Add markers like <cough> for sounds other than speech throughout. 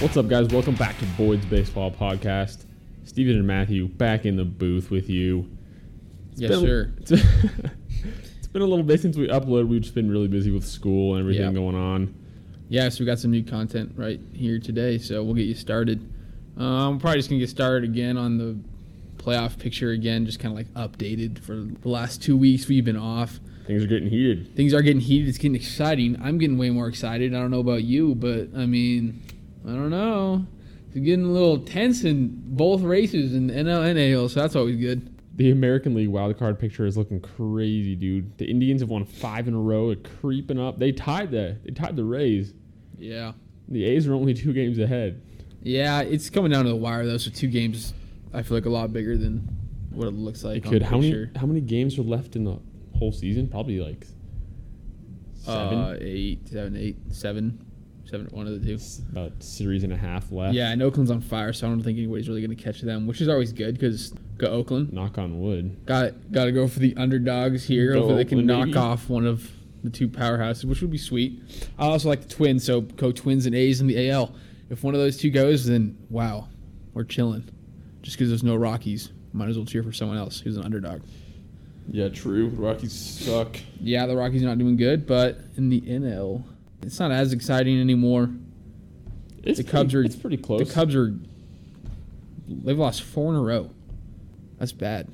What's up, guys? Welcome back to Boyd's Baseball Podcast. Steven and Matthew back in the booth with you. It's Yes, been- sir. It's, <laughs> it's been a little bit since we uploaded. We've just been really busy with school and everything Yeah. going on. Yeah, so we got some new content right here today, so we'll get you started. Um, we're probably just gonna get started again on the playoff picture again, just kind of like updated for the last two weeks we've been off. Things are getting heated. Things are getting heated. It's getting exciting. I'm getting way more excited. I don't know about you, but I mean, I don't know. It's getting a little tense in both races in NL and AL, so that's always good. The American League wildcard picture is looking crazy, dude. The Indians have won five in a row. They're creeping up. They tied the they tied the Rays. Yeah. The A's are only two games ahead. Yeah, it's coming down to the wire though, so two games I feel like a lot bigger than what it looks like. It could. How many how many games are left in the whole season? Probably like seven. Uh, eight, seven, eight, seven, seven. One of the two. About series and a half left. Yeah, and Oakland's on fire, so I don't think anybody's really going to catch them, which is always good because go Oakland. Knock on wood. Got got to go for the underdogs here. Go Hopefully they can Oakland, knock baby. off one of the two powerhouses, which would be sweet. I also like the Twins, so go Twins and A's in the AL. If one of those two goes, then wow, we're chilling. Just because there's no Rockies, might as well cheer for someone else who's an underdog. Yeah, true. Rockies suck. Yeah, the Rockies are not doing good, but in the NL, it's not as exciting anymore. It's The Cubs pretty, are- It's pretty close. The Cubs are they've lost four in a row. That's bad.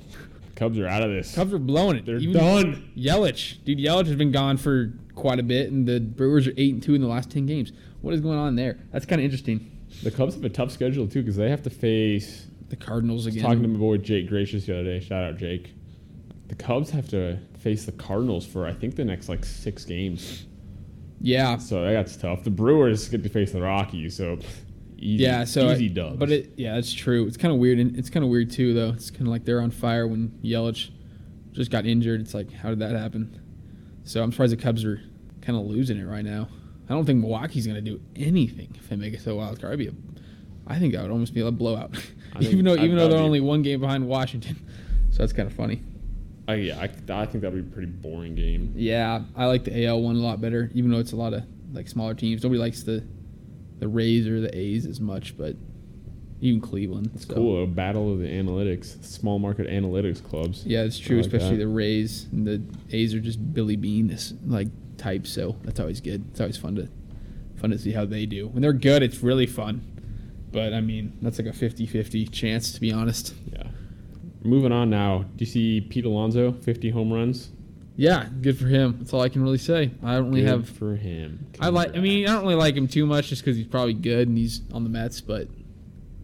Cubs are out of this. Cubs are blowing it. They're Even done. Yelich, dude, Yelich has been gone for quite a bit, and the Brewers are eight and two in the last ten games. What is going on there? That's kind of interesting. The Cubs have a tough schedule too because they have to face. The Cardinals I was again. talking to my boy Jake Gracious the other day. Shout out Jake. The Cubs have to face the Cardinals for I think the next like six games. Yeah, So that's tough. The Brewers get to face the Rockies, so easy. yeah. So easy I- dubs. But it, yeah, that's true. It's kind of weird, and it's kind of weird too, though. It's kind of like they're on fire when Yelich just got injured. It's like, how did that happen? So I'm surprised the Cubs are kind of losing it right now. I don't think Milwaukee's going to do anything if they make it to the wild card. I'd be a, I think that would almost be a blowout, <laughs> even though I- even though they're only one game behind Washington. <laughs> So that's kind of funny. I, yeah, I, I think that'd be a pretty boring game. Yeah, I like the AL one a lot better, even though it's a lot of like smaller teams. Nobody likes the the Rays or the A's as much, but even Cleveland. It's so. cool. A battle of the analytics, small market analytics clubs. Yeah, it's true. Like especially that. the Rays and the A's are just Billy Beane like types, so that's always good. It's always fun to fun to see how they do. When they're good, it's really fun. But I mean, that's like a 50-50 chance to be honest. Yeah. Moving on now. Do you see Pete Alonso, 50 home runs? Yeah, good for him. That's all I can really say. I don't really Good have for him. I like. I mean, I don't really like him too much just because he's probably good and he's on the Mets, but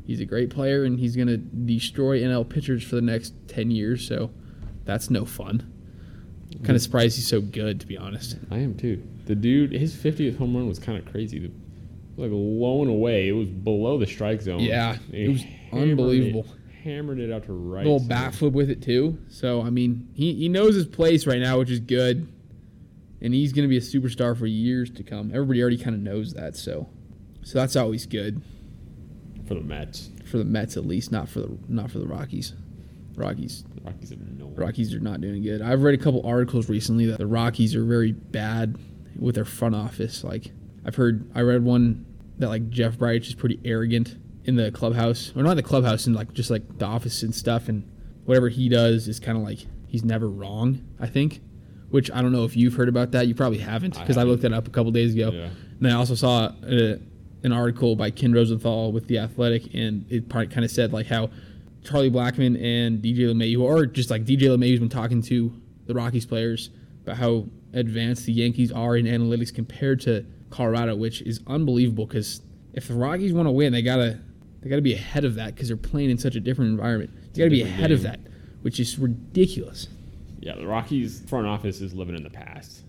he's a great player and he's gonna destroy NL pitchers for the next ten years. So that's no fun. Kind of surprised he's so good, to be honest. I am too. The dude, his 50th home run was kind of crazy. The, like low and away, it was below the strike zone. Yeah, He it was unbelievable. It, hammered it out to right. little bat flip with it too. So I mean, he he knows his place right now, which is good, and he's gonna be a superstar for years to come. Everybody already kind of knows that, so so that's always good for the Mets. for the Mets at least, not for the not for the Rockies. Rockies The Rockies have no. Rockies are not doing good. I've read a couple articles recently that the Rockies are very bad with their front office. Like I've heard, I read one that like Jeff Bridich is pretty arrogant in the clubhouse, or not the clubhouse, and like just like the office and stuff, and whatever he does is kind of like he's never wrong. I think, which I don't know if you've heard about that. You probably haven't because I, haven't. looked that up a couple days ago. Yeah. And I also saw uh an article by Ken Rosenthal with The Athletic, and it kind of said like how Charlie Blackmon and DJ LeMahieu, or just like DJ LeMahieu's been talking to the Rockies players about how advanced the Yankees are in analytics compared to Colorado, which is unbelievable. Because if the Rockies want to win, they gotta they gotta be ahead of that because they're playing in such a different environment. You gotta be different ahead of that, which is ridiculous. Yeah, the Rockies front office is living in the past.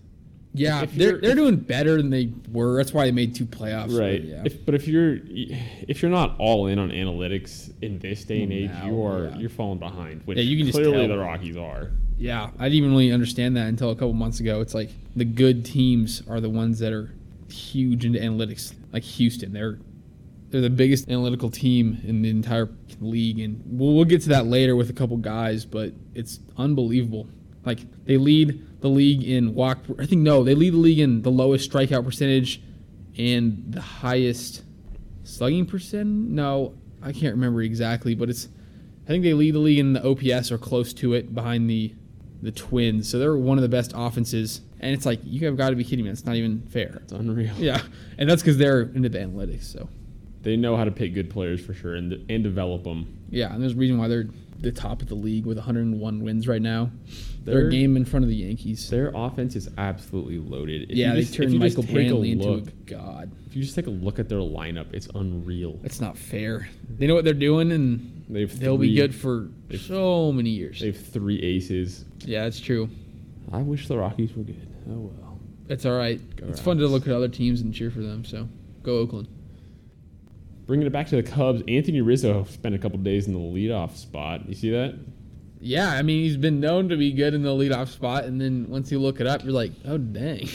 Yeah, they're they're doing better than they were. That's why they made two playoffs. Right. but yeah. If, but if you're if you're not all in on analytics in this day and age, Now, you are yeah. you're falling behind. Which Yeah, you can just clearly tell. the Rockies are. Yeah, I didn't even really understand that until a couple months ago. It's like the good teams are the ones that are huge into analytics. Like Houston, they're they're the biggest analytical team in the entire league, and we'll, we'll get to that later with a couple guys. But it's unbelievable. Like they lead the league in walk. I think no, they lead the league in the lowest strikeout percentage and the highest slugging percent. No, I can't remember exactly, but it's. I think they lead the league in the OPS or close to it, behind the the Twins. So they're one of the best offenses. And it's like you have got to be kidding me. It's not even fair. It's unreal. Yeah, and that's because they're into the analytics. So They know how to pick good players for sure and and develop them. yeah, and there's a reason why they're the top of the league with 101 wins right now. They're- a game in front of the Yankees. Their offense is absolutely loaded. If yeah, they just- turned Michael take a Brantley into a look- god. If you just take a look at their lineup, it's unreal. It's not fair. They know what they're doing, and They they'll be good for so many years. They have three aces. Yeah, that's true. I wish the Rockies were good. Oh well. It's all right. Go it's fun to look at other teams and cheer for them. So go Oakland. Bringing it back to the Cubs, Anthony Rizzo spent a couple days in the leadoff spot. You see that? Yeah, I mean he's been known to be good in the leadoff spot, and then once you look it up, you're like, oh dang.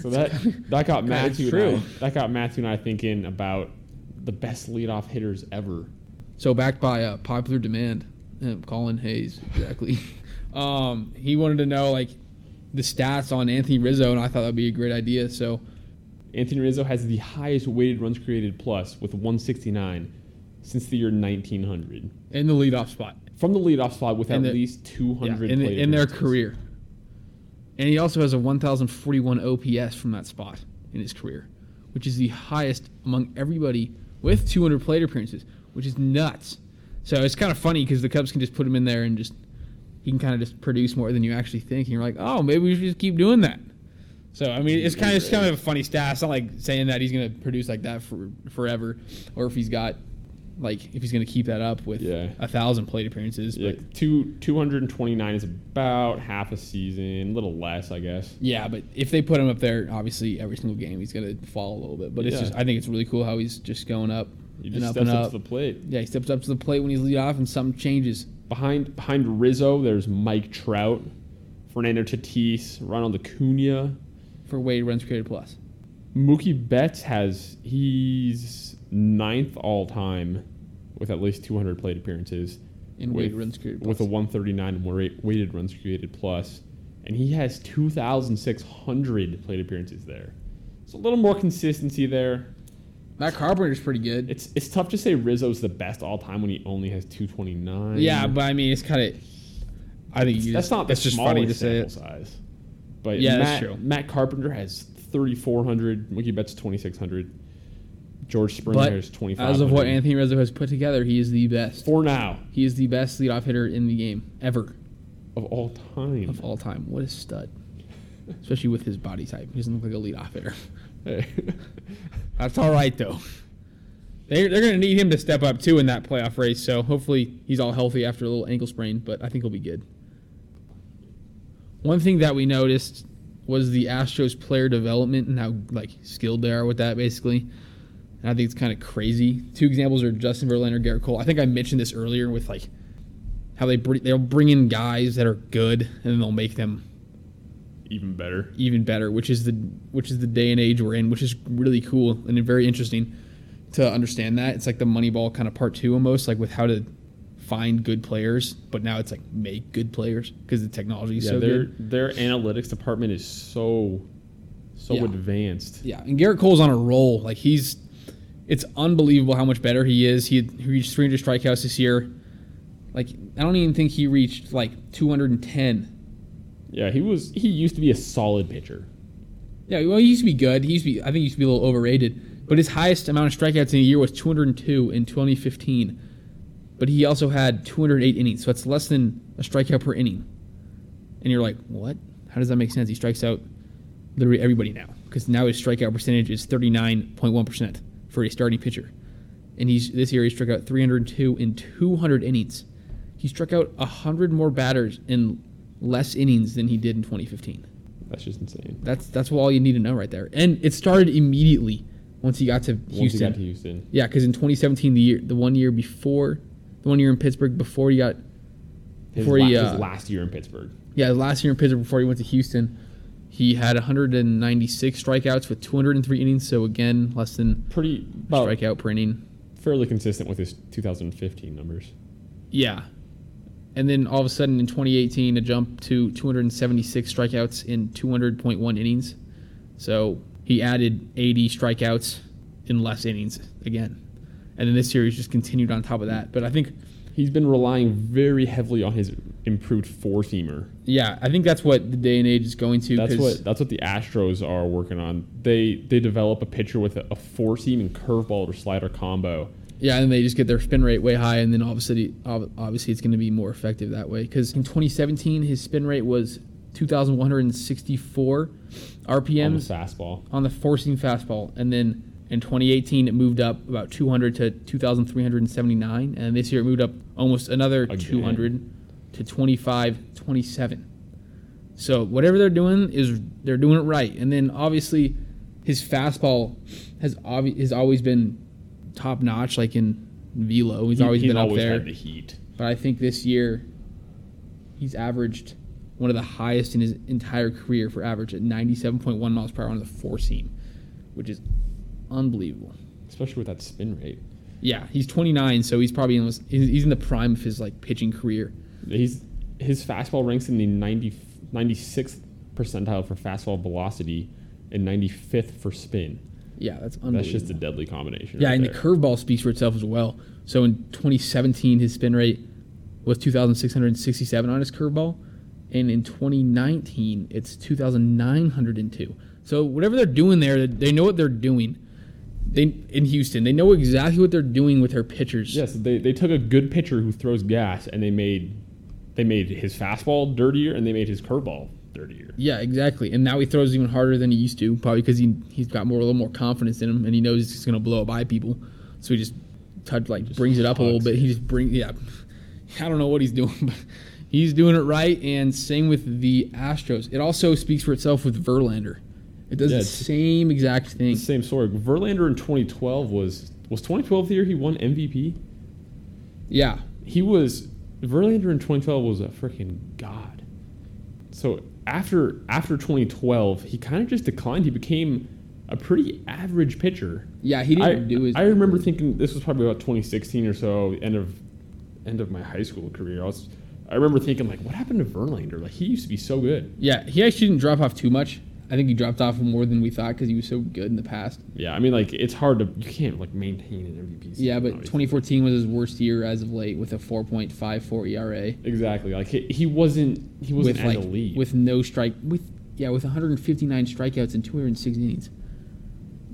So that <laughs> that got Matthew I, that got Matthew and I thinking about the best leadoff hitters ever. So backed by uh, popular demand, uh, Colin Hayes exactly. <laughs> um, he wanted to know like the stats on Anthony Rizzo, and I thought that'd be a great idea. So Anthony Rizzo has the highest weighted runs created plus with 169 since the year 1900. in the leadoff spot, From the leadoff spot with In at the- least 200 yeah, in, the, in their career, and he also has a 1,041 OPS from that spot in his career, which is the highest among everybody with 200 plate appearances, which is nuts. So it's kind of funny because the Cubs can just put him in there and just he can kind of just produce more than you actually think, and you're like, oh, maybe we should just keep doing that. So I mean, it's kind of it's kind of a funny stat. It's not like saying that he's going to produce like that for forever, or if he's got like if he's going to keep that up with Yeah. a thousand plate appearances. Yeah, But two 229 is about half a season, a little less, I guess. yeah, but if they put him up there, obviously every single game he's going to fall a little bit. But it's Yeah. just I think it's really cool how he's just going up He and up steps and up up. to the plate. yeah, he steps up to the plate when he's lead off, and something changes. Behind behind Rizzo, there's Mike Trout, Fernando Tatis, Ronald Acuna. For weighted runs created plus. Mookie Betts has he's ninth all time with at least 200 plate appearances. In with, weighted runs created plus. with a 139 weighted runs created plus, and he has 2,600 plate appearances there. It's a little more consistency there. Matt Carpenter's pretty good. It's it's tough to say Rizzo's the best all time when he only has 229. yeah, but I mean it's kind of. I think you that's just, not the that's just funny to say it. sample size. But Yeah, Matt, that's true. Matt Carpenter has 3,400. Mookie Betts 2,600. George Springer has 2,500. as of what Anthony Rizzo has put together, he is the best. for now He is the best leadoff hitter in the game ever of all time. of all time. What a stud! Especially with his body type, he doesn't look like a leadoff hitter. Hey. <laughs> That's all right though. They're, they're going to need him to step up too in that playoff race. So hopefully he's all healthy after a little ankle sprain, but I think he'll be good. One thing that we noticed was the Astros player development and how like skilled they are with that basically. And I think it's kind of crazy. Two examples are Justin Verlander, Gerrit Cole. I think I mentioned this earlier with like how they bring, they'll bring in guys that are good and then they'll make them Even better. even better, which is the which is the day and age we're in, which is really cool and very interesting to understand that. It's like the Moneyball kind of part two almost, like with how to find good players, but now it's like make good players because the technology is Yeah, so their good. their analytics department is so so Yeah. advanced. Yeah, and Gerrit Cole's on a roll. Like he's, it's unbelievable how much better he is. He, reached 300 strikeouts this year. Like I don't even think he reached like 210. Yeah, he was he used to be a solid pitcher. Yeah, well, he used to be good. He used to be, I think, he used to be a little overrated. But his highest amount of strikeouts in a year was 202 in 2015. But he also had 208 innings, so that's less than a strikeout per inning. And you're like, what? How does that make sense? He strikes out literally everybody now because now his strikeout percentage is 39.1 percent for a starting pitcher. And he's this year he struck out 302 in 200 innings. He struck out 100 more batters in less innings than he did in 2015. That's just insane. That's that's all you need to know right there. And it started immediately once he got to Once he Houston. got to Houston. Yeah, because in 2017, the year, the one year before, the one year in Pittsburgh before he got, His, before la- he, his uh, last year in Pittsburgh. yeah, last year in Pittsburgh before he went to Houston, he had 196 strikeouts with 203 innings. So again, less than Pretty strikeout per inning. fairly consistent with his 2015 numbers. Yeah. And then all of a sudden in 2018, a jump to 276 strikeouts in 200.1 innings. So he added 80 strikeouts in less innings again. And then this series just continued on top of that. But I think, He's been relying very heavily on his improved four seamer. yeah, I think that's what the day and age is going to. That's what that's what the Astros are working on. They they develop a pitcher with a, a four seam and curveball or slider combo. Yeah, and they just get their spin rate way high, and then obviously, obviously, it's going to be more effective that way. Because in 2017, his spin rate was 2,164 RPMs on the fastball. on the four seam fastball, and then in 2018, it moved up about 200 to 2,379, and this year it moved up almost another Again. 200 to 2527. So whatever they're doing is they're doing it right, and then obviously, his fastball has obvi- has always been top notch, like in velo. He's He- always he's been up there. had the heat. But I think this year he's averaged one of the highest in his entire career for average at 97.1 miles per hour on the four seam, which is unbelievable. especially with that spin rate. Yeah, he's 29, so he's probably in his, he's he's in the prime of his like pitching career. He's his fastball ranks in the 90, 96th percentile for fastball velocity and 95th for spin. Yeah, that's unbelievable. That's just a deadly combination. yeah, right and the curveball speaks for itself as well. So in 2017, his spin rate was 2,667 on his curveball, and in 2019, it's 2,902. So whatever they're doing there, they know what they're doing. They in Houston, they know exactly what they're doing with their pitchers. Yes, they, they took a good pitcher who throws gas and they made they made his fastball dirtier and they made his curveball dirtier. Yeah, exactly. And now he throws even harder than he used to, probably because he he's got more a little more confidence in him, and he knows he's gonna blow it by people. So he just touch like brings it up a little bit. it. He just bring yeah. <laughs> I don't know what he's doing, <laughs> but he's doing it right. And same with the Astros. It also speaks for itself with Verlander. It does Yeah, the same exact thing. The same story. Verlander in 2012 was was 2012 the year he won MVP. Yeah, He was Verlander in 2012 was a freaking god. So after after 2012, he kind of just declined. He became a pretty average pitcher. yeah. He didn't do his. I remember thinking this was probably about 2016 or so, end of end of my high school career. I was I remember thinking like, what happened to Verlander? Like he used to be so good. yeah, he actually didn't drop off too much. I think he dropped off more than we thought because he was so good in the past. Yeah, I mean like it's hard to you can't like maintain an MVP. Season, Yeah, but obviously. 2014 was his worst year as of late with a 4.54 ERA. exactly like he, he wasn't he wasn't with like elite. with no strike with yeah with 159 strikeouts and 206 innings.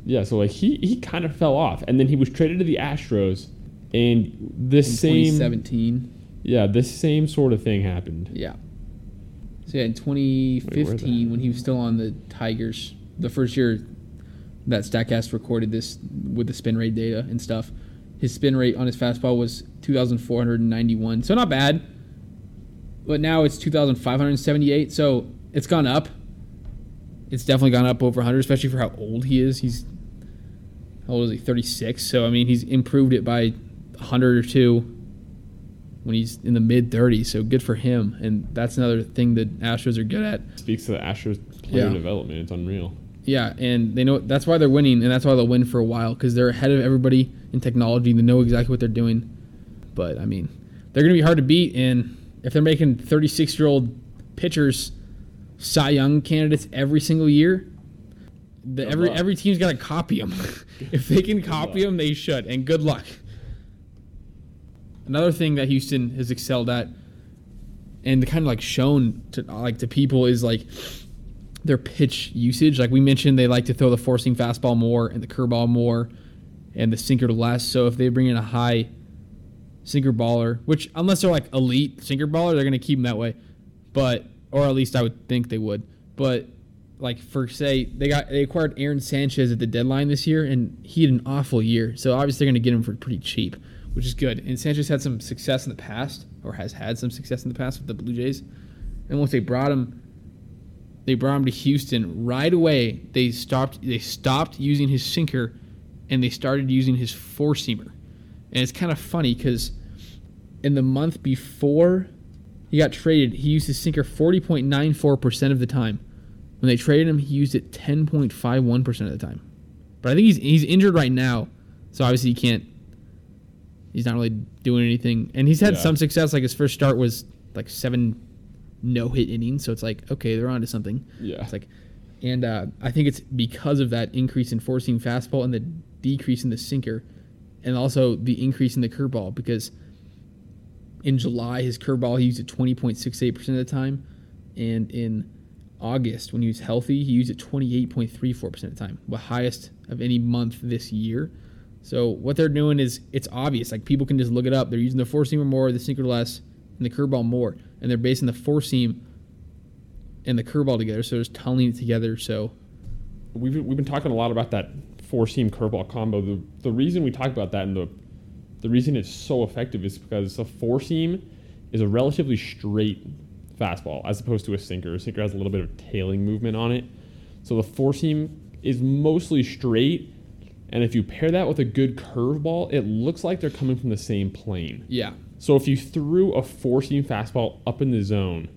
Yeah, so like he he kind of fell off, and then he was traded to the Astros, and this In same 2017, yeah this same sort of thing happened. yeah. So yeah, in where'd that 2015 when he was still on the Tigers, the first year that Statcast recorded this with the spin rate data and stuff, his spin rate on his fastball was 2,491. So not bad. But now it's 2,578. So it's gone up. It's definitely gone up over 100, especially for how old he is. He's how old is he? 36. So I mean, he's improved it by 100 or two when he's in the mid 30s. So good for him. And that's another thing that Astros are good at. Speaks to the Astros player Yeah. development. It's unreal. Yeah, and they know that's why they're winning, and that's why they'll win for a while because they're ahead of everybody in technology. They know exactly what they're doing. But I mean, they're going to be hard to beat, and if they're making 36 year old pitchers Cy Young candidates every single year, the, every luck. every team's got to copy them. <laughs> if they can copy them, they should. And good luck. Another thing that Houston has excelled at, and kind of like shown to like to people is like their pitch usage. Like we mentioned, they like to throw the four seam fastball more and the curveball more, and the sinker less. So if they bring in a high sinker baller, which unless they're like elite sinker baller, they're gonna keep them that way. But or at least I would think they would. But like for say they got they acquired Aaron Sanchez at the deadline this year, and he had an awful year. So obviously they're gonna get him for pretty cheap, which is good. And Sanchez had some success in the past, or has had some success in the past with the Blue Jays. And once they brought him they brought him to Houston right away. They stopped. They stopped using his sinker, and they started using his four seamer. And it's kind of funny because in the month before he got traded, he used his sinker forty point nine four percent of the time. When they traded him, he used it ten point five one percent of the time. But I think he's he's injured right now, so obviously he can't. He's not really doing anything, and he's had Yeah. some success. Like his first start was like seven no hit innings, so it's like okay, they're on to something. Yeah. It's like, and uh, I think it's because of that increase in four seam fastball and the decrease in the sinker and also the increase in the curveball because in July his curveball he used it 20.68% of the time and in August when he was healthy he used it 28.34% of the time, the highest of any month this year. So what they're doing is it's obvious. Like people can just look it up. They're using the four seamer more, the sinker less, and the curveball more, and they're basing the four seam and the curveball together. So they're just tunneling it together. So we've, we've been talking a lot about that four seam curveball combo. The, the reason we talk about that and the the reason it's so effective is because the four seam is a relatively straight fastball as opposed to a sinker. A sinker has a little bit of tailing movement on it. So the four seam is mostly straight. And if you pair that with a good curveball, it looks like they're coming from the same plane. yeah, So if you threw a four seam fastball up in the zone,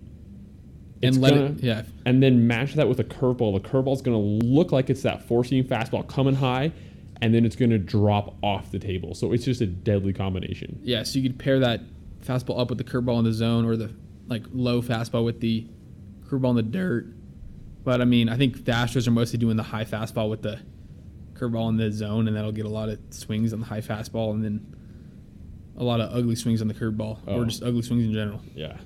and let gonna- it yeah and then match that with a curveball, the curveball's going to look like it's that four seam fastball coming high, and then it's going to drop off the table. So it's just a deadly combination. yeah. So you could pair that fastball up with the curveball in the zone or the like low fastball with the curveball in the dirt. But I mean, I think the Astros are mostly doing the high fastball with the curveball in the zone, and that'll get a lot of swings on the high fastball, and then a lot of ugly swings on the curveball, Oh. or just ugly swings in general. Yeah.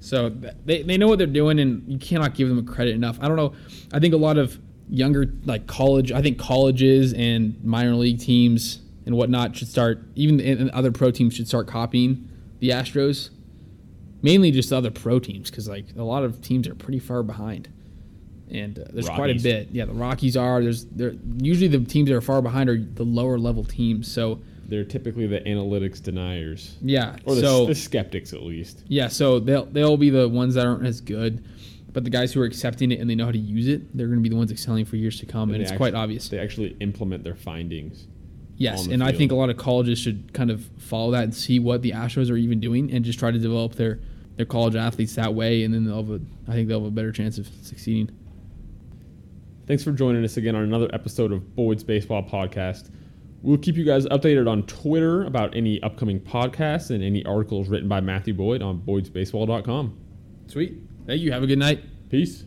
So they, they know what they're doing, and you cannot give them credit enough. I don't know. I think a lot of younger, like college, I think colleges and minor league teams and whatnot should start, even and other pro teams should start copying the Astros. Mainly just the other pro teams, because like a lot of teams are pretty far behind, and uh, there's quite a bit. Yeah, the Rockies are. There's there usually the teams that are far behind are the lower level teams. So They're typically the analytics deniers, yeah, or the, so the skeptics at least. Yeah, so they'll they'll be the ones that aren't as good, but the guys who are accepting it and they know how to use it, they're going to be the ones excelling for years to come, and, they it's actu- quite obvious. They actually implement their findings. Yes, and I think a lot of colleges should kind of follow that and see what the Astros are even doing, and just try to develop their their college athletes that way, and then they'll have a, I think they'll have a better chance of succeeding. Thanks for joining us again on another episode of Boyd's Baseball Podcast. We'll keep you guys updated on Twitter about any upcoming podcasts and any articles written by Matthew Boyd on boydsbaseball.com. Sweet. Thank you. Have a good night. Peace.